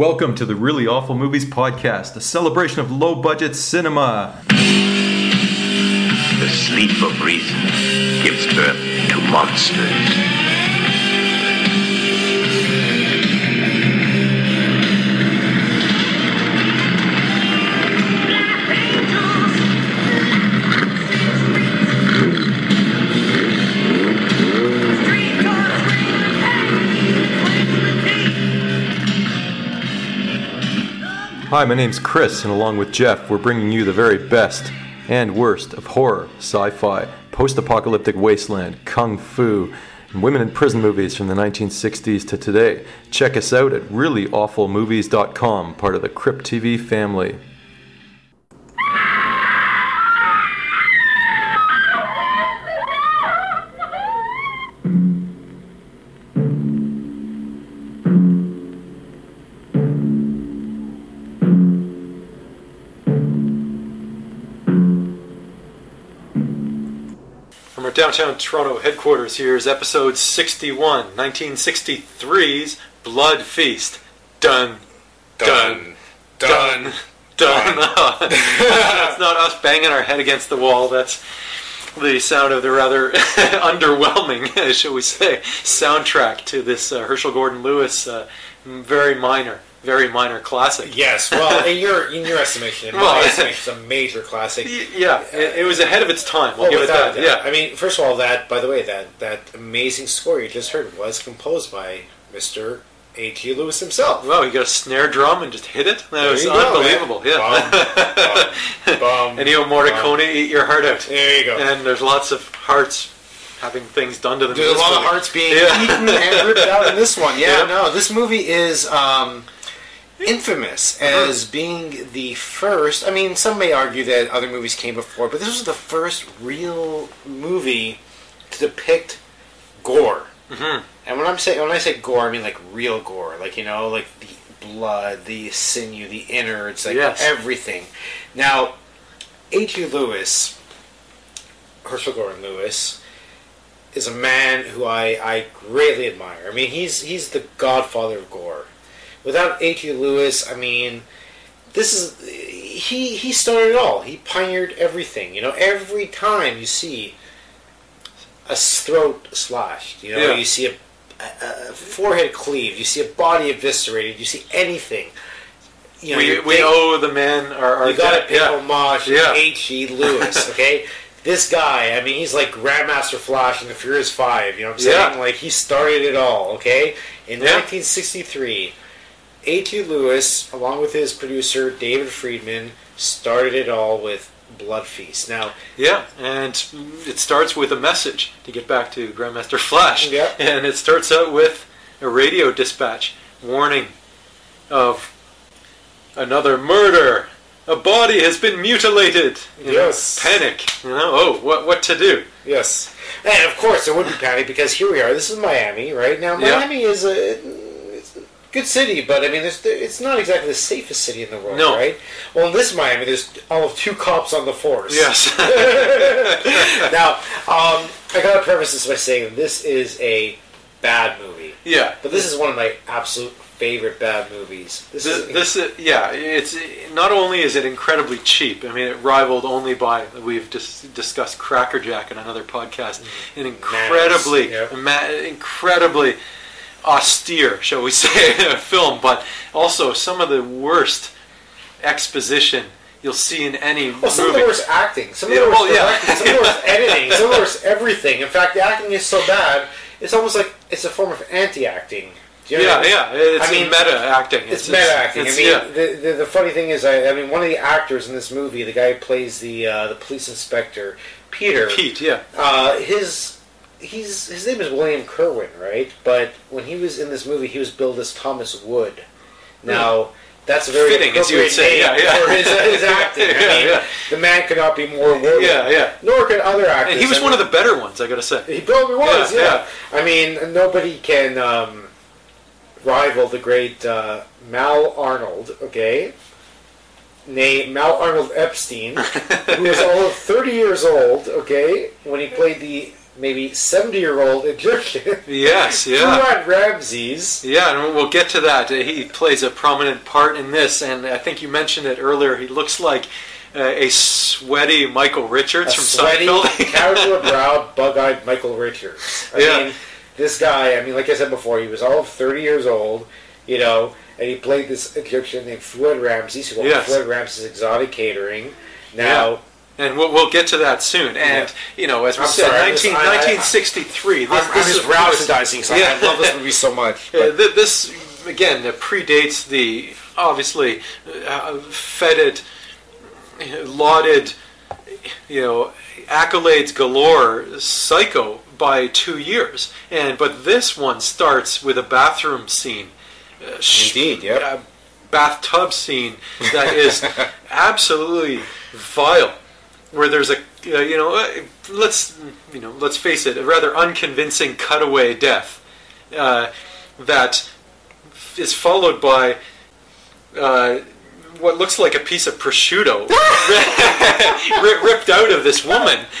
Welcome to the Really Awful Movies Podcast, a celebration of low budget cinema. The sleep of reason gives birth to monsters. Hi, my name's Chris, and along with Jeff, we're bringing you the very best and worst of horror, sci fi, post apocalyptic wasteland, kung fu, and women in prison movies from the 1960s to today. Check us out at reallyawfulmovies.com, part of the Crypt TV family. Downtown Toronto headquarters, here's episode 61, 1963's Blood Feast. Done. Done. Done. Done. That's not us banging our head against the wall. That's the sound of the rather underwhelming, shall we say, soundtrack to this uh, Herschell Gordon Lewis uh, very minor, very minor classic. Yes, well, in your in your estimation, in my Well, estimation, it's a major classic. Yeah, it, it was ahead of its time. We'll give it that. a. Yeah. I mean, first of all, that by the way, that that amazing score you just heard was composed by Mr. H.G. Lewis himself. Wow, you got a snare drum and just hit it? That There was go, unbelievable. man. Yeah. Bum, bum, Ennio Morricone, eat your heart out. There you go. And there's lots of hearts having things done to them. There's a lot of hearts being Yeah. eaten and ripped out in this one. Yeah, Yeah. no, this movie is um, infamous as being the first. I mean, some may argue that other movies came before, but this was the first real movie to depict gore. Mhm. And when I'm saying when I say gore, I mean like real gore, like you know, like the blood, the sinew, the innards, like Yes. everything. Now, H.G. Lewis, Herschell Gordon Lewis, is a man who I, I greatly admire. I mean, he's he's the godfather of gore. Without H.G. Lewis, I mean, this is he he started it all. He pioneered everything. You know, every time you see a throat slashed, you know, Yeah. you see a, a, a forehead cleaved, you see a body eviscerated, you see anything. You know, we you we think- owe the man our, our you got to pay Yeah. homage to Yeah. H.G. Lewis, okay? this guy, I mean, he's like Grandmaster Flash and the Furious Five. You know what I'm saying? Yeah. Like he started it all, okay? In Yeah. 1963, H.G. Lewis, along with his producer David Friedman, started it all with Blood Feast. Now, Yeah, and it starts with a message to get back to Grandmaster Flash. Yeah. And it starts out with a radio dispatch warning of another murder. A body has been mutilated. You know, Yes. panic. You know, oh, what what to do? yes, and of course there would be panic because here we are. This is Miami, right now. Yeah. Miami is a good city, but I mean, there's, it's not exactly the safest city in the world, No. right? Well, in this Miami, there's all of two cops on the force. Yes. now, um, I gotta preface this by saying this is a bad movie, yeah. but this is one of my absolute favorite bad movies. This, This, is this uh, yeah, it's not only is it incredibly cheap. I mean, it rivaled only by we've dis- discussed Cracker Jack in another podcast. An incredibly, Mm. Nice, yeah. ma- incredibly austere, shall we say, film, but also some of the worst exposition you'll see in any Well, some movie. of the worst acting, some of the worst yeah. some of the worst editing, some of the worst everything. In fact, the acting is so bad, it's almost like it's a form of anti-acting. You know yeah, I mean? yeah, it's I mean, meta acting. It's, meta acting. I mean, yeah. the, the the funny thing is, I, I mean, one of the actors in this movie, the guy who plays the uh, the police inspector, Peter. Pete, yeah, Uh, his he's his name is William Kerwin, right? But when he was in this movie, he was billed as Thomas Wood. Now that's a very Fitting, as you would say, yeah, yeah. for his, his acting. I Yeah, mean, yeah. the man could not be more worthy. yeah, yeah. Nor could other actors. And he was I one of the better ones, I gotta say. He probably was. Yeah, Yeah, I mean, nobody can um, rival the great uh, Mal Arnold. Okay. Nay, Mal Arnold Epstein, who was all of 30 years old, okay, when he played the maybe 70 year old Egyptian. Yes, yeah. Fuad Ramses. Yeah, and we'll get to that. Uh, He plays a prominent part in this, and I think you mentioned it earlier. He looks like uh, a sweaty Michael Richards A from sweaty, Seinfeld. casual browed, bug eyed Michael Richards. I Yeah. mean, this guy, I mean, like I said before, he was all of 30 years old, you know, and he played this Egyptian named Fuad Ramses, who owned Yes. Fuad Ramses Exotic Catering. Now, and we'll, we'll get to that soon. And, Yeah. you know, as we I'm said, sorry, I'm just- 19, I- I- 1963. This, I'm, I'm is, of course- rhapsodizing because Yeah. I love this movie so much. Yeah, this again uh, predates the obviously uh, feted, uh, lauded, you know, accolades galore Psycho by two years, and but this one starts with a bathroom scene. Uh, sh- Indeed, yep. a bathtub scene that is absolutely vile. Where there's a uh, you know uh, let's you know let's face it a rather unconvincing cutaway death uh, that is followed by uh, what looks like a piece of prosciutto ripped out of this woman,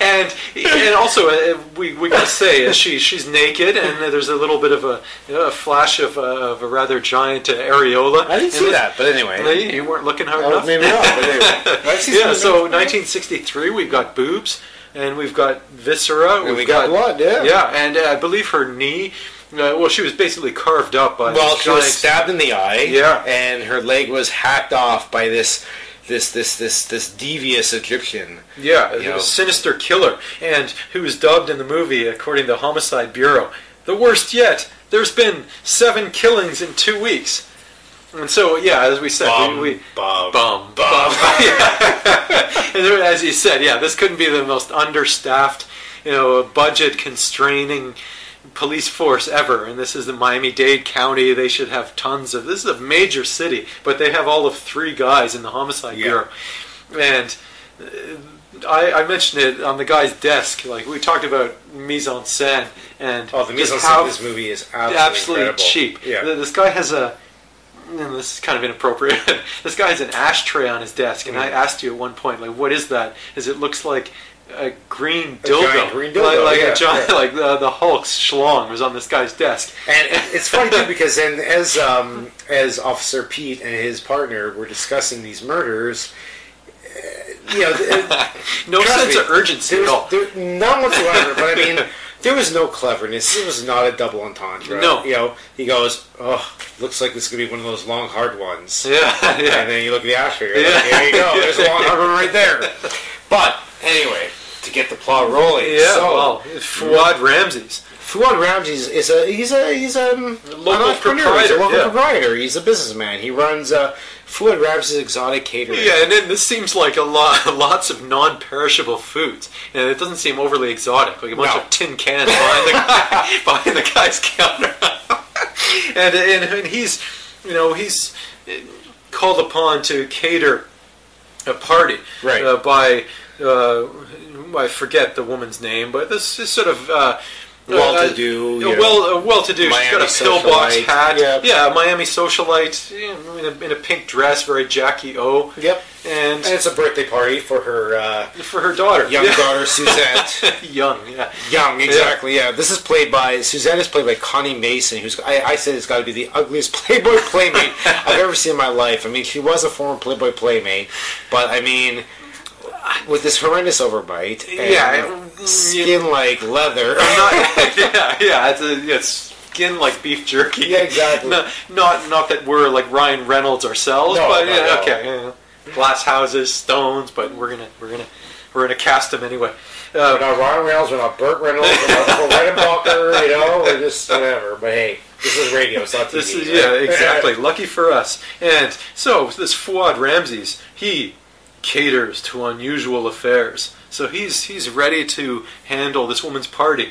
and and also uh, we we gotta say uh, she she's naked and there's a little bit of a, a flash of, uh, of a rather giant uh, areola. I didn't see this- that, but anyway. You weren't looking hard Oh, enough. maybe not, but anyway. Yeah, so 1963, we've got boobs and we've got viscera. And we've we got blood, yeah. Yeah, and uh, I believe her knee. Uh, well, she was basically carved up by. Well, she was stabbed in the eye. Yeah. And her leg was hacked off by this this this this this devious Egyptian. Yeah, you know. sinister killer, and who was dubbed in the movie, according to the Homicide Bureau, the worst yet. There's been seven killings in two weeks. And so, yeah, as we said, Bum, we, we bum, bum, bum. Yeah. there- as you said, yeah, this couldn't be the most understaffed, you know, budget constraining police force ever. And this is the Miami-Dade County. They should have tons of. This is a major city, but they have all of three guys in the homicide Yeah. bureau, and. uh, I, I mentioned it on the guy's desk. Like we talked about mise en scène and Oh, the mise en scène of this movie is absolutely, absolutely cheap. Yeah. This guy has a. And this is kind of inappropriate. this guy has an ashtray on his desk, and I Mm. asked you at one point, like, what is that? Is it looks like a green A dildo, giant green like, dildo, like yeah, a giant, yeah. like the the Hulk's schlong was on this guy's desk. And it's funny too because then as um, as Officer Pete and his partner were discussing these murders, uh, you know, no sense me, of urgency there at all. was, there, none whatsoever. but I mean, there was no cleverness. It was not a double entendre. No. you know, he goes, "Oh, looks like this could be one of those long hard ones." Yeah, yeah. And then you look at the ashtray. Yeah. like, Here you go. There's a long hard one right there. But anyway, to get the plot rolling. Yeah, so, well, Fuad Ramses. Fuad Ramses is a he's a he's a um, Local an entrepreneur. He's a local yeah. proprietor. He's a businessman. He runs uh, Fuad Ramses Exotic Catering. Yeah, and then this seems like a lot, lots of non-perishable foods, and it doesn't seem overly exotic, like a bunch No. of tin cans behind the guy, behind the guy's counter. and, and and he's, you know, he's called upon to cater a party Right. uh, by uh, I forget the woman's name, but this is sort of. Uh, Well-to-do, uh, you know, well, uh, well-to-do. She's got a Miami pillbox socialite. hat. Yeah. yeah, Miami socialite in, a, in a pink dress, very Jackie O. Yep. And And it's a birthday party for her uh, for her daughter, young Yeah. daughter Suzette. young, yeah. Young, exactly. Yeah. This is played by Suzette is played by Connie Mason, who's I, I said it's got to be the ugliest Playboy playmate I've ever seen in my life. I mean, she was a former Playboy playmate, but I mean, with this horrendous overbite, and Yeah, skin like leather. Not, yeah, yeah. It's, a, it's skin like beef jerky. Yeah, exactly. No, not not that we're like Ryan Reynolds ourselves, No, but yeah, okay. yeah. Glass houses, stones, but we're gonna we're gonna we're gonna cast them anyway. We're Uh, not Ryan Reynolds, we're not Burt Reynolds, we're not Redenbacher, you know, we're just whatever. But hey, this is radio, it's not TV. This is right? yeah, exactly. Lucky for us. And so this Fuad Ramses, he caters to unusual affairs. So he's he's ready to handle this woman's party,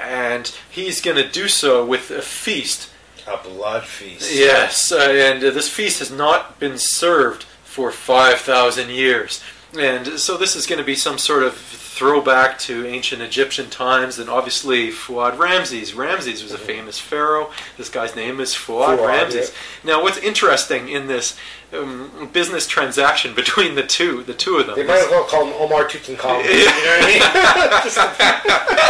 and he's going to do so with a feast. A blood feast. Yes, uh, and uh, this feast has not been served for five thousand years. And so this is going to be some sort of throwback to ancient Egyptian times, and obviously Fuad Ramses. Ramses was a famous pharaoh. This guy's name is Fuad, Fuad, Ramses. Now, what's interesting in this um, business transaction between the two, the two of them, They might as well call him Omar Tutankhamun. You know what I mean?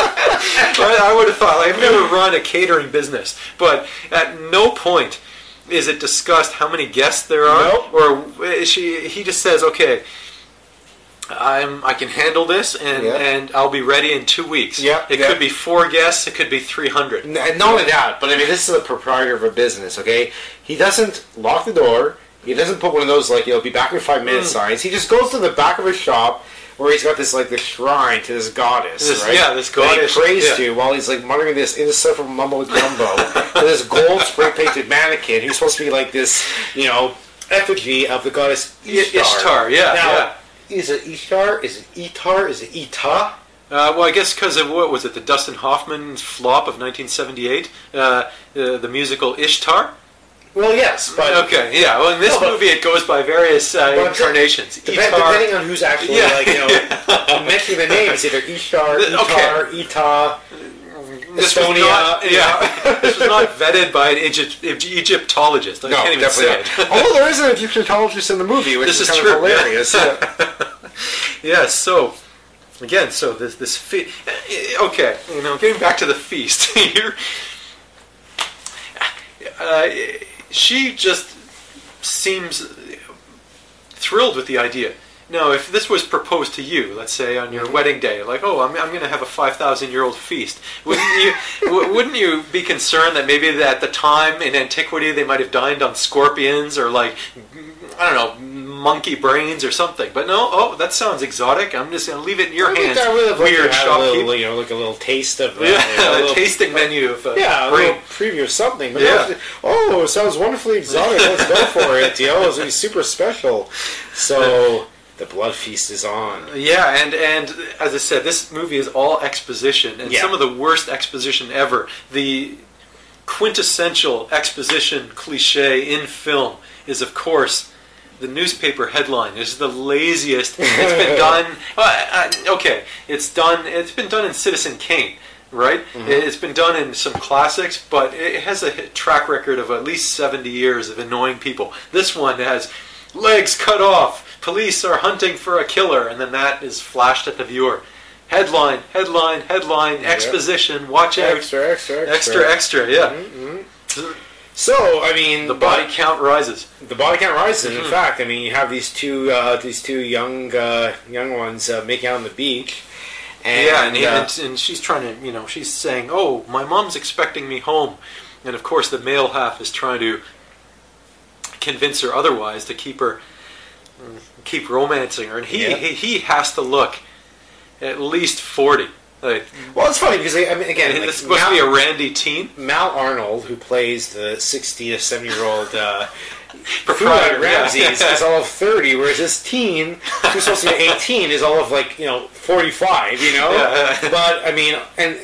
I, I would have thought like, I've never run a catering business, but at no point is it discussed how many guests there are, Nope. or is she. He just says, "Okay, I'm I can handle this, and Yeah. and I'll be ready in two weeks." Yeah, it yeah. could be four guests, it could be three hundred. And not only that, but I mean, this is a proprietor of a business, okay? He doesn't lock the door. He doesn't put one of those, like, you'll be back in five minutes Hmm. signs. He just goes to the back of his shop where he's got this, like, the shrine to this goddess, This- right? yeah, this that he goddess, prays yeah. to while he's, like, muttering this insufferable mumbo jumbo to this gold spray painted mannequin who's supposed to be, like, this, you know, effigy of the goddess Ishtar. Ishtar, yeah, Now, yeah. Is it Ishtar? Is it Itar? Is it Ita? Uh, well, I guess because of what was it, the Dustin Hoffman flop of 1978, uh, uh, the musical Ishtar. Well, yes, but Okay, yeah. Well, in this No, movie, it goes by various uh, But I'm saying- incarnations. Itar- depending on who's actually Yeah. like you know mentioning the name, it's either Ishtar, Okay. Itar, Ita. This Estonia, not, yeah, this was not vetted by an Egypt, Egyptologist. I No, can't even say definitely it. not. Although there is an Egyptologist in the movie, which This is, is kind true, of hilarious. Yeah. yeah. So again, so this this fe- okay, you know, getting back to the feast here. Uh, she just seems thrilled with the idea. Now, if this was proposed to you, let's say on your wedding day, like, oh, I'm, I'm going to have a 5,000 year old feast, wouldn't you, w- wouldn't you be concerned that maybe at the time in antiquity they might have dined on scorpions or like, I don't know, monkey brains or something? But no, oh, that sounds exotic. I'm just going to leave it in your I hands. that would have like, weird a little, you know, like a little taste of uh, Yeah, you know, a little- tasting menu of uh, Yeah, a little preview of something. But Yeah. oh, it sounds wonderfully exotic. Let's go for it. You know, it's gonna be super special. So the blood feast is on. Yeah, and and as I said, this movie is all exposition, and Yeah. some of the worst exposition ever. The quintessential exposition cliche in film is, of course, the newspaper headline. It's the laziest. It's been done. Uh, uh, okay, it's done. It's been done in Citizen Kane. Right, it's been done in some classics, but it has a track record of at least seventy years of annoying people. This one has legs cut off, police are hunting for a killer, and then that is flashed at the viewer. Headline, headline, headline, exposition, watch out. Extra, extra, extra. Extra, extra, yeah. So, I mean, The body count rises. the body count rises. Mm-hmm. In fact, I mean, you have these two uh, these two young uh, young ones uh, making out on the beach. And, yeah, and, uh, and, and she's trying to, you know, she's saying, "Oh, my mom's expecting me home," and of course, the male half is trying to convince her otherwise to keep her, keep romancing her, and he Yeah. he, he has to look at least forty. Like, well, it's funny because I mean, again, like, it's supposed to be a randy teen. Mal Arnold, who plays the 60 to 70 year old uh, Proprietor, Fuad yeah. Ramses, is all of 30, whereas this teen, who's supposed to be 18, is all of like, you know, 45, you know? Yeah. But, I mean, and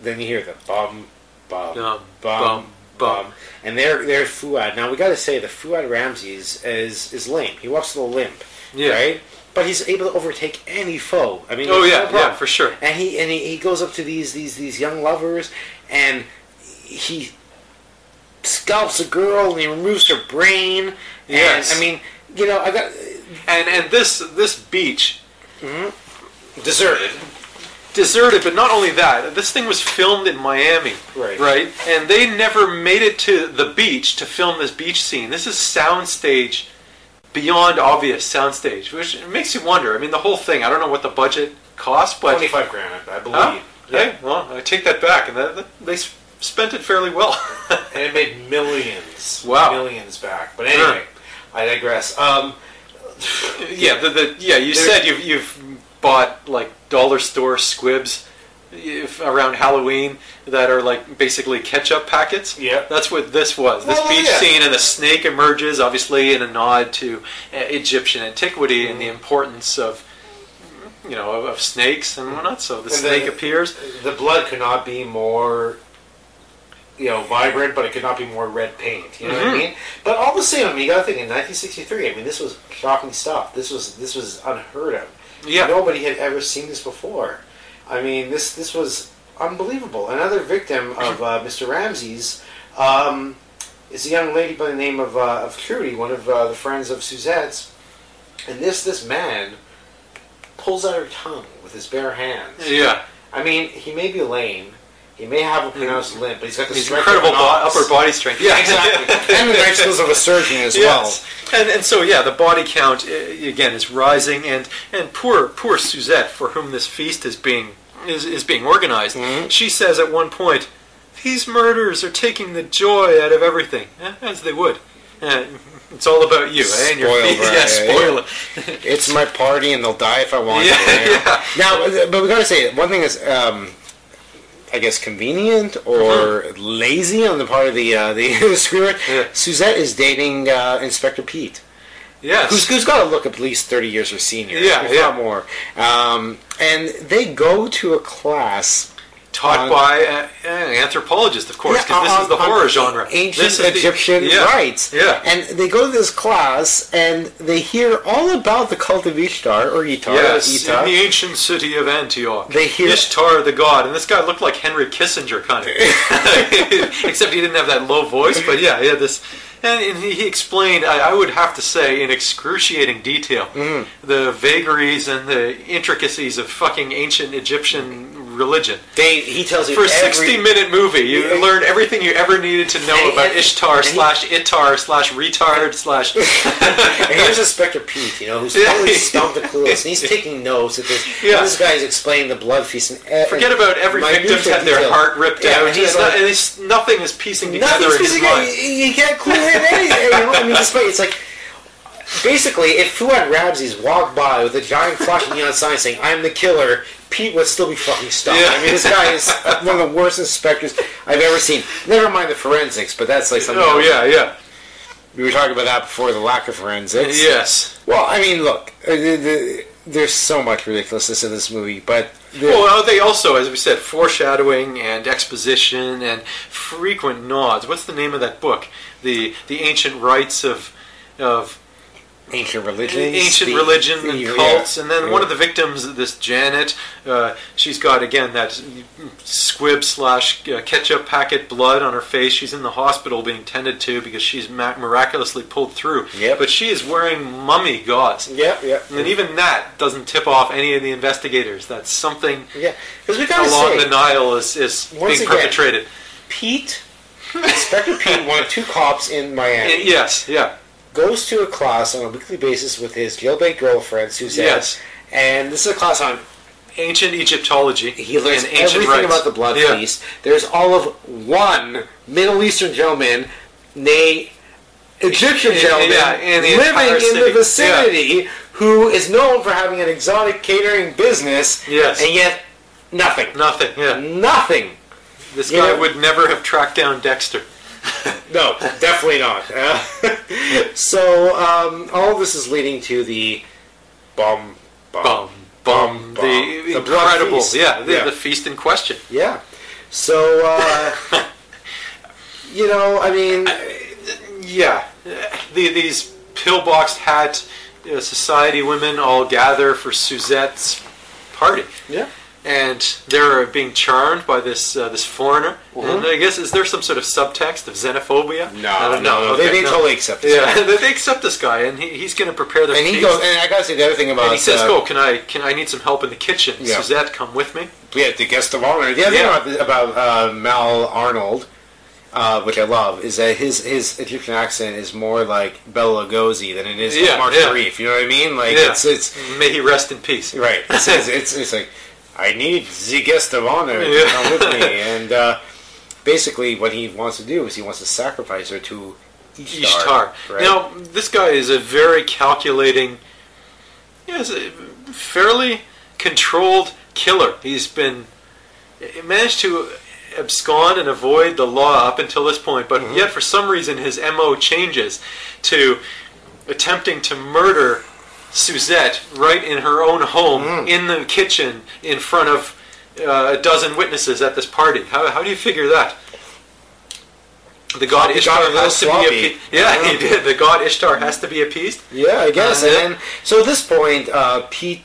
then you hear the bum, bum, Bum, bum, bum, bum. And there, there's Fuad. Now, we got to say, the Fuad Ramses is, is lame. He walks with a limp, Yeah. right? But he's able to overtake any foe. I mean, Oh yeah, no yeah, for sure. and he and he, he goes up to these these these young lovers and he scalps a girl and he removes her brain Yes. and i mean you know i got And and this this beach mm-hmm. deserted deserted, but not only that, this thing was filmed in Miami, Right. Right, and they never made it to the beach to film this beach scene. This is soundstage, beyond obvious soundstage, which makes you wonder. I mean, the whole thing. I don't know what the budget cost, but 25 grand i believe Huh? Hey, well, I take that back, and that, they spent it fairly well. and it made millions Wow. millions back but anyway i digress um yeah, the, the yeah. You said you've you've bought like dollar store squibs if, around Halloween that are like basically ketchup packets. Yeah. that's what this was. This Well, beach yeah. scene and the snake emerges, obviously in a nod to uh, Egyptian antiquity and Mm. the importance of you know of, of snakes and whatnot. So the And snake appears. the blood could not be more you know, vibrant, but it could not be more red paint. You know what I Mhm. mean? But all the same, I mean, you got to think in 1963. I mean, this was shocking stuff. This was this was unheard of. Yeah. Nobody had ever seen this before. I mean, this this was unbelievable. Another victim of uh, Mr. Ramsey's um, is a young lady by the name of, uh, of Trudy, one of uh, the friends of Suzette's. And this this man pulls out her tongue with his bare hands. Yeah. I mean, he may be lame. He may have a pronounced limp, but he's got the He's incredible bo- upper body strength. Yeah, exactly. and the nice skills of a surgeon as Yes. And, and so yeah, the body count uh, again is rising, and, and poor poor Suzette, for whom this feast is being is, is being organized, Mhm. she says at one point, "These murders are taking the joy out of everything, Eh, as they would. Uh, it's all about you, eh? And your Spoiled, feast, right, yeah, yeah, spoil it. well. It's my party, and they'll die if I want Yeah, to. you know? yeah. Now, but we gotta say one thing is, um, I guess, convenient or lazy on the part of the uh, the. Mm-hmm. Yeah. Suzette is dating uh, Inspector Pete, Yes. who's, who's got to look at least thirty years her senior, Yeah, if yeah. not more. Um, and they go to a class Taught by uh, an anthropologist, of course, Yeah, because this is the horror genre. Ancient is the- Egyptian yeah, rites. Yeah. And they go to this class and they hear all about the cult of Ishtar or Itar. Yes, Itar. in the ancient city of Antioch. They hear- Ishtar the god, and this guy looked like Henry Kissinger, kind of. Except he didn't have that low voice, but yeah, he had this. And, he, he explained, I, I would have to say, in excruciating detail, Mm-hmm. the vagaries and the intricacies of fucking ancient Egyptian religion. They, he tells you For a every- 60 minute movie, you Yeah. learn everything you ever needed to know about and- Ishtar and he- slash Itar slash retard slash. And here's Inspector Pete, you know, who's totally stumped and clueless, and he's taking notes at this. Yeah. This guy's explaining the blood feast. And, and Forget about every victim's had their detail. heart ripped Yeah, out. and he's and like- and it's- nothing is piecing together Nothing's in his physical. mind. You, you can't clue in anything. I mean, despite it's like basically, if Fuad Ramses walked by with a giant flashing neon sign saying "I'm the killer," Pete would still be fucking stumped. Yeah. I mean, this guy is one of the worst inspectors I've ever seen. Never mind the forensics, but that's like something. Oh else. yeah, yeah, we were talking about that before the lack of forensics. yes. Well, I mean, look, uh, the, the, there's so much ridiculousness in this movie, but Well, uh, they also, as we said, foreshadowing and exposition and frequent nods. What's the name of that book? The the ancient rites of of ancient religions, ancient the- religion the- and yeah, cults, and then yeah. one of the victims, this Janet, uh, she's got again that squib slash uh, ketchup packet blood on her face. She's in the hospital being tended to because she's miraculously pulled through. Yep. But she is wearing mummy gauze. Yep, yep. And even that doesn't tip off any of the investigators. That's something Yeah, because we gotta along say, the Nile is, is being again- perpetrated. Pete, Inspector Pete, one of two cops in Miami, Yes, yeah. Goes to a class on a weekly basis with his jailbait girlfriend Suzanne. Yes. and this is a class on Ancient Egyptology. he learns and ancient everything rites. about the blood Yeah. feast. There's all of one Middle Eastern gentleman, nay, Egyptian Yeah, gentleman, yeah, in living in city. the vicinity, who is known for having an exotic catering business, Yes. and yet nothing, Nothing, yeah. nothing. This You guy know- would never have tracked down Dexter. No, definitely not. Uh, so um, all of this is leading to the bum, bum, Bum, bum, the, The incredible, feast. yeah, the, Yeah. the feast in question. Yeah. So uh, you know, I mean, Yeah, the, these pillboxed hat uh, society women all gather for Suzette's party, yeah. And they're being charmed by this uh, this foreigner. Mhm. And I guess is there some sort of subtext of xenophobia? No, I don't no, know. they, Okay, they no. totally accept this. Yeah, guy. they accept this guy, and he, he's going to prepare their And he feast. goes, and I gotta say the other thing about and he says, uh, "Oh, can I can I need some help in the kitchen? Yeah. Suzette, come with me." yeah, the guest of honor. The other Yeah. thing about, about uh, Mal Arnold, uh, which I love, is that his his Egyptian accent is more like Bela Lugosi than it is Yeah, Omar yeah. Sharif. You know what I mean? Like Yeah. it's it's May he rest in peace. Right. It's, it's, it's, it's like, I need the guest of honor to Yeah. come with me. And uh, basically, what he wants to do is he wants to sacrifice her to Ishtar. Ishtar. Right? Now, this guy is a very calculating, yes, fairly controlled killer. He's been he managed to abscond and avoid the law up until this point, but Mm-hmm. yet for some reason his mo changes to attempting to murder Suzette right in her own home, Mm. in the kitchen, in front of uh, a dozen witnesses at this party. How, how do you figure that? the god Ishtar little has to be appeased. Yeah, Yeah. he did. The god Ishtar has to be appeased. Yeah, I guess. Uh, and then, so at this point, uh, Pete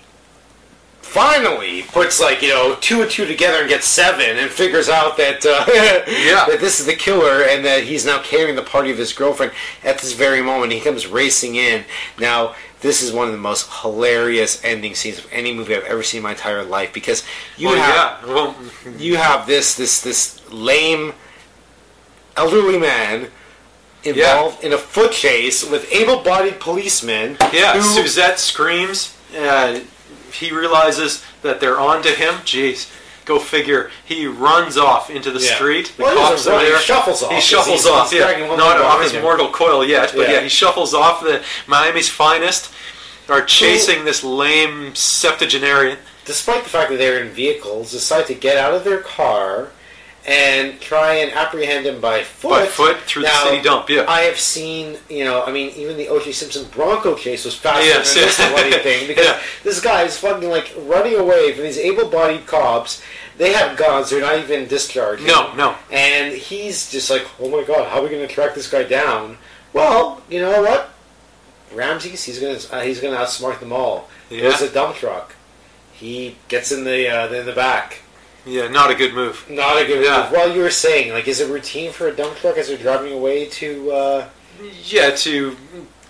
finally puts like you know two and two together and gets seven, and figures out that uh, Yeah. that this is the killer, and that he's now carrying the party of his girlfriend. At this very moment, he comes racing in. Now. This is one of the most hilarious ending scenes of any movie I've ever seen in my entire life because you well, have yeah. Well, you have this this this lame elderly man involved in a foot chase with able-bodied policemen. yeah. who- Suzette screams. Uh, he realizes that they're on to him. Jeez. Go figure. He runs off into the Yeah. street. The Well, he cops are run, he shuffles off, He shuffles off. yeah, not off his mortal coil yet, but Yeah. yeah, he shuffles off. The Miami's finest are chasing this lame septuagenarian. despite the fact that they're in vehicles, decide to get out of their car and try and apprehend him by foot. By foot through the city dump, yeah. I have seen, you know, I mean, even the O.J. Simpson Bronco chase was faster Yes, than this bloody thing because Yeah. this guy is fucking like running away from these able-bodied cops. They have guns; they're not even discharged. No, no. And he's just like, "Oh my god, how are we going to track this guy down?" Well, you know what? Ramses, he's gonna uh, he's gonna outsmart them all. Yeah. There's a dump truck. He gets in the uh, in the back. Yeah, not a good move. Not a good Yeah. move. Well, you were saying, like, is it routine for a dump truck as they're driving away to? Uh, Yeah, to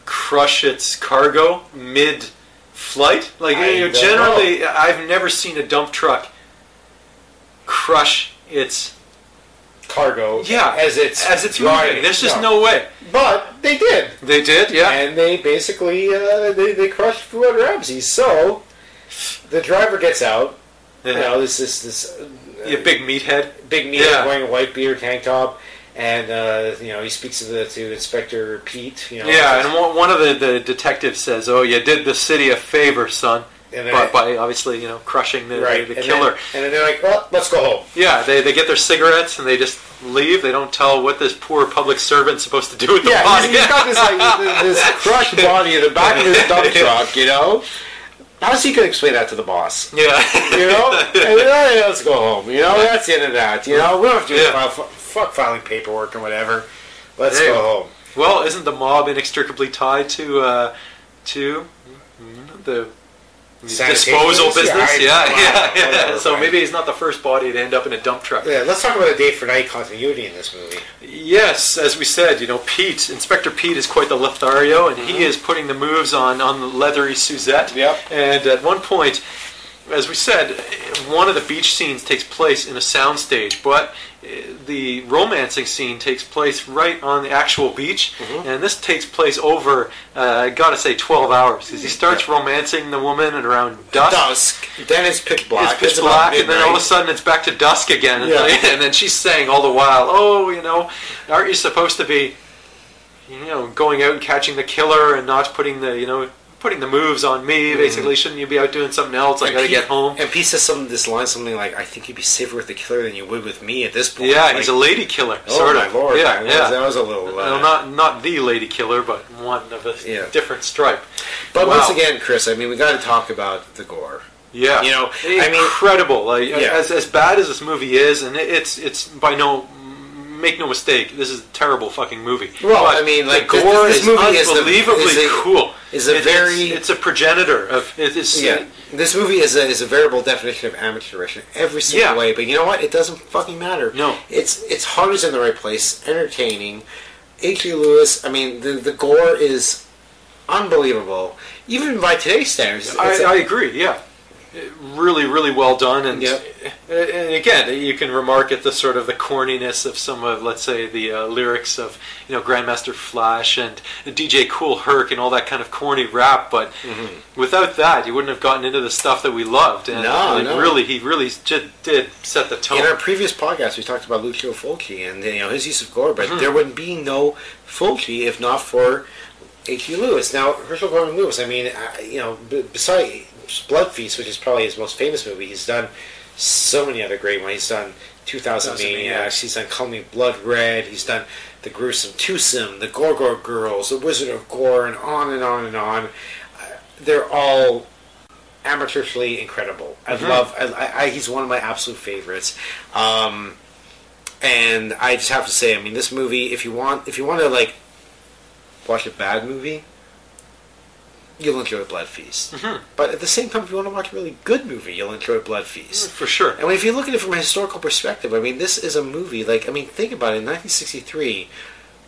crush its cargo mid-flight. Like I you know, generally, I've never seen a dump truck crush its cargo. yeah as it's as it's driving. moving. There's just no way. But they did, They did, yeah. and they basically uh, they they crushed Fuad Ramses. So the driver gets out. You know, this this this uh, Yeah, big meathead. big meathead Yeah. wearing a white beard tank top. And uh, you know he speaks to the to Inspector Pete. You know, Yeah, and one one of the, the detectives says, "Oh, you did the city a favor, son." And By, by obviously, you know, crushing the, right, the and killer. Then, and then they're like, "Well, let's go home." Yeah, they, they get their cigarettes and they just leave. They don't tell what this poor public servant's supposed to do with the Yeah, body. he's, he's got this like this crushed body in the back of his dump truck. You know, how's he gonna explain that to the boss? yeah. You know, and then, "Hey, let's go home. You know, that's the end of that. You know, we don't have to do Yeah. file, fuck filing paperwork or whatever. Let's Hey. go home. Well, isn't the mob inextricably tied to uh, to the Sanitation disposal business? Yeah, Yeah, yeah, yeah. So maybe he's not the first body to end up in a dump truck. Yeah, let's talk about the day for night continuity in this movie. Yes, as we said, you know, Pete, Inspector Pete is quite the Lothario, and he mm-hmm. is putting the moves on on the leathery Suzette. Yep. And at one point, as we said, one of the beach scenes takes place in a soundstage, but the romancing scene takes place right on the actual beach, and this takes place over, uh, I gotta say, 12 hours, because he starts romancing the woman at around dusk. Dusk. Then it's pitch black. It's pitch about black, and then all of a sudden it's back to dusk again. And, Yeah. and then she's saying all the while, "Oh, you know, aren't you supposed to be, you know, going out and catching the killer and not putting the, you know, putting the moves on me? Basically, shouldn't you be out doing something else? I And gotta Pete- get home." And Pete says something. This line, something like, "I think you'd be safer with the killer than you would with me at this point." Yeah, Like, he's a lady killer, Oh sort my of. lord! yeah, yeah. That was, that was a little. Uh, well, not not the lady killer, but one of a Yeah. different stripe. but Wow. once again, Chris, I mean, we got to talk about the gore. Yeah, You know, I mean- incredible. Like Yeah. as as bad as this movie is, and it- it's it's by no make no mistake, this is a terrible fucking movie. Well, But I mean, like, the this- gore this is movie is unbelievably is a- cool. is a It- very- it's, it's a progenitor of it is Yeah, this movie is a, is a variable definition of amateurish in every single Yeah. way. But you know what? It doesn't fucking matter. No. it's it's heart is in the right place, entertaining. H.G. Lewis. I mean, the the gore is unbelievable, even by today's standards. It's I, agree. Yeah, really, really well done. And Yep. and again, you can remark at the sort of the corniness of some of, let's say, the uh, lyrics of you know Grandmaster Flash and DJ Kool Herc and all that kind of corny rap. But without that, you wouldn't have gotten into the stuff that we loved. And No, like, no. really, he really j- did set the tone. In our previous podcast, we talked about Lucio Fulci and you know his use of gore, Mm-hmm. but there wouldn't be no Fulci if not for H.G. Lewis. Now Herschell Gordon Lewis, I mean, uh, you know, b- besides Blood Feast, which is probably his most famous movie, he's done so many other great ones. He's done 2000 2000 Maniacs. He's done Color Me Blood Red. He's done The Gruesome Twosome, The Gore Gore Girls, The Wizard of Gore, and on and on and on. Uh, they're all amateurishly incredible. I Mhm. love. I, I, he's one of my absolute favorites. Um, And I just have to say, I mean, this movie, if you want, if you want to like watch a bad movie, you'll enjoy Blood Feast. Mhm. But at the same time, if you want to watch a really good movie, you'll enjoy Blood Feast. For sure. And if you look at it from a historical perspective, I mean, this is a movie. Like, I mean, think about it. In 1963,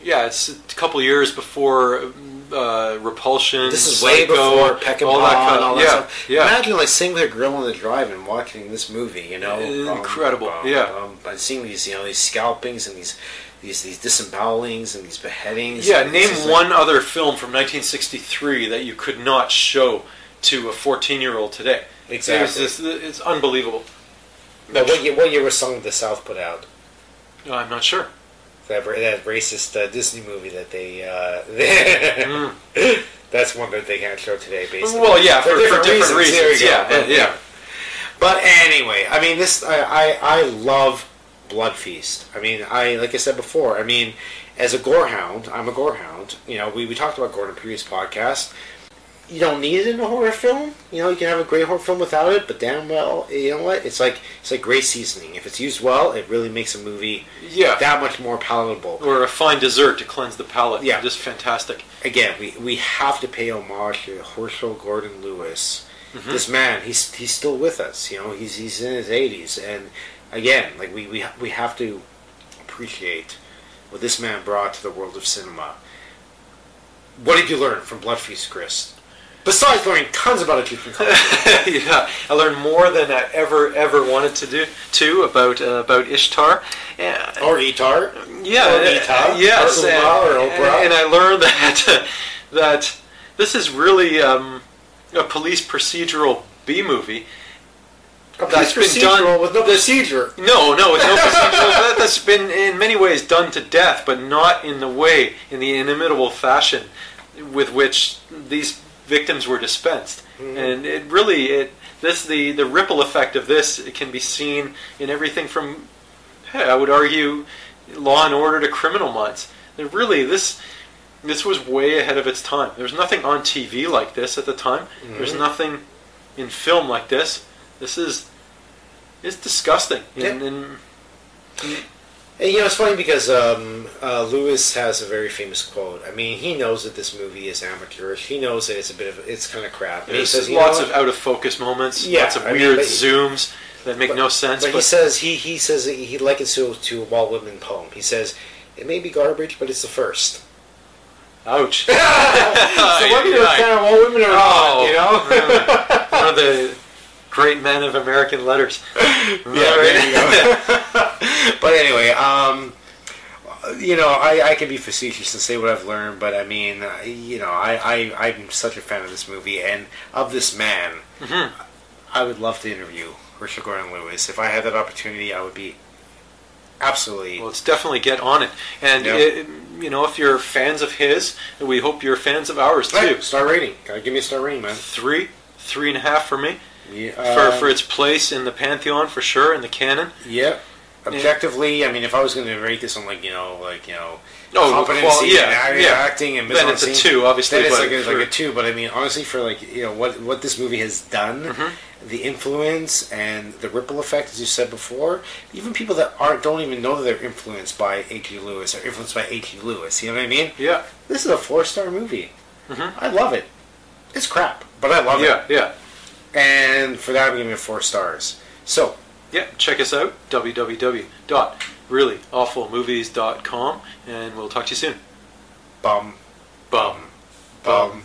Yeah, it's a couple years before uh, Repulsion. this is way before Peck and all that kind and all of that yeah, stuff. yeah. Imagine like sitting with a grill on the drive and watching this movie. You know, Incredible, yeah. Um, and seeing these, you know, these scalpings and these these these disembowelings and these beheadings. Yeah, name just like- one other film from 1963 that you could not show to a 14-year-old today. Exactly. It's, just, it's unbelievable. Now, what year, what year was Song of the South put out? No, I'm not sure. That, that racist uh, Disney movie that they. Uh, Mm. That's one that they can't show today, basically. Well, yeah, for, for different, reasons. There you go. Yeah, But, yeah, yeah. But anyway, I mean, this I, I I love Blood Feast. I mean, I like I said before. I mean, as a gorehound, I'm a gorehound. You know, we, we talked about gore in a previous podcast. You don't need it in a horror film. You know, you can have a great horror film without it. But damn well, you know what? It's like it's like great seasoning. If it's used well, it really makes a movie Yeah. that much more palatable. Or a fine dessert to cleanse the palate. Yeah. Just fantastic. again, we, we have to pay homage to Herschell Gordon Lewis. Mm-hmm. This man, he's he's still with us. You know, he's he's in his eighties, and again, like we we we have to appreciate what this man brought to the world of cinema. What did you learn from Blood Feast, Chris? Besides learning tons about Egyptian culture. yeah, I learned more than I ever ever wanted to do too about uh, about Ishtar. Or Etar. yeah, or uh, yes, or and, or Oprah. and I learned that that this is really um, a police procedural B movie. That's been done- with no procedure. No, no, it's no procedural. that, that's been in many ways done to death, but not in the way, in the inimitable fashion with which these victims were dispensed. Mm-hmm. And it really, it this the the ripple effect of this it can be seen in everything from, hey, I would argue, Law and Order to Criminal Minds. And really, this this was way ahead of its time. There's nothing on TV like this at the time. There's Mm-hmm. nothing in film like this. This is it's disgusting. And, Yeah. and And, you know, it's funny because um, uh, Lewis has a very famous quote. I mean, he knows that this movie is amateurish. He knows that it's a bit of it's kind of crap. And he says, you lots of out of focus moments. Yeah, lots of I mean, weird but- zooms that make but- no sense. But, But, he says he he says he likens it to a Walt Whitman poem. He says it may be garbage, but it's the first. ouch. so a yeah. fan of Walt Whitman not, Oh, you know. One of the great men of American letters. Yeah, there you go. but anyway, um, you know, I, I can be facetious and say what I've learned, but I mean, uh, you know, I, I, I'm such a fan of this movie and of this man. Mhm. I would love to interview Richard Gordon Lewis. If I had that opportunity, I would be absolutely. Well, it's definitely get on it. And, Yeah. it, you know, if you're fans of his, we hope you're fans of ours too. Hey, star rating. Gotta give me a star rating, man. Three, three and a half for me. Yeah, for, uh, for its place in the pantheon, for sure, in the canon. yeah. Objectively, I mean, if I was going to rate this on like you know, like you know, Oh, competency qual- yeah, and yeah. acting and Then it's a two, obviously. Then it's like like a two, but I mean, honestly, for like you know what what this movie has done, Mm-hmm. the influence and the ripple effect, as you said before, even people that aren't don't even know that they're influenced by H.G. Lewis or influenced by H.G. Lewis. You know what I mean? yeah, This is a four star movie. Mhm. I love it. It's crap, but I love it. yeah, yeah. And for that, I'm giving it four stars. So, yeah, check us out www.reallyawfulmovies.com, and we'll talk to you soon. Bum, bum, bum. bum.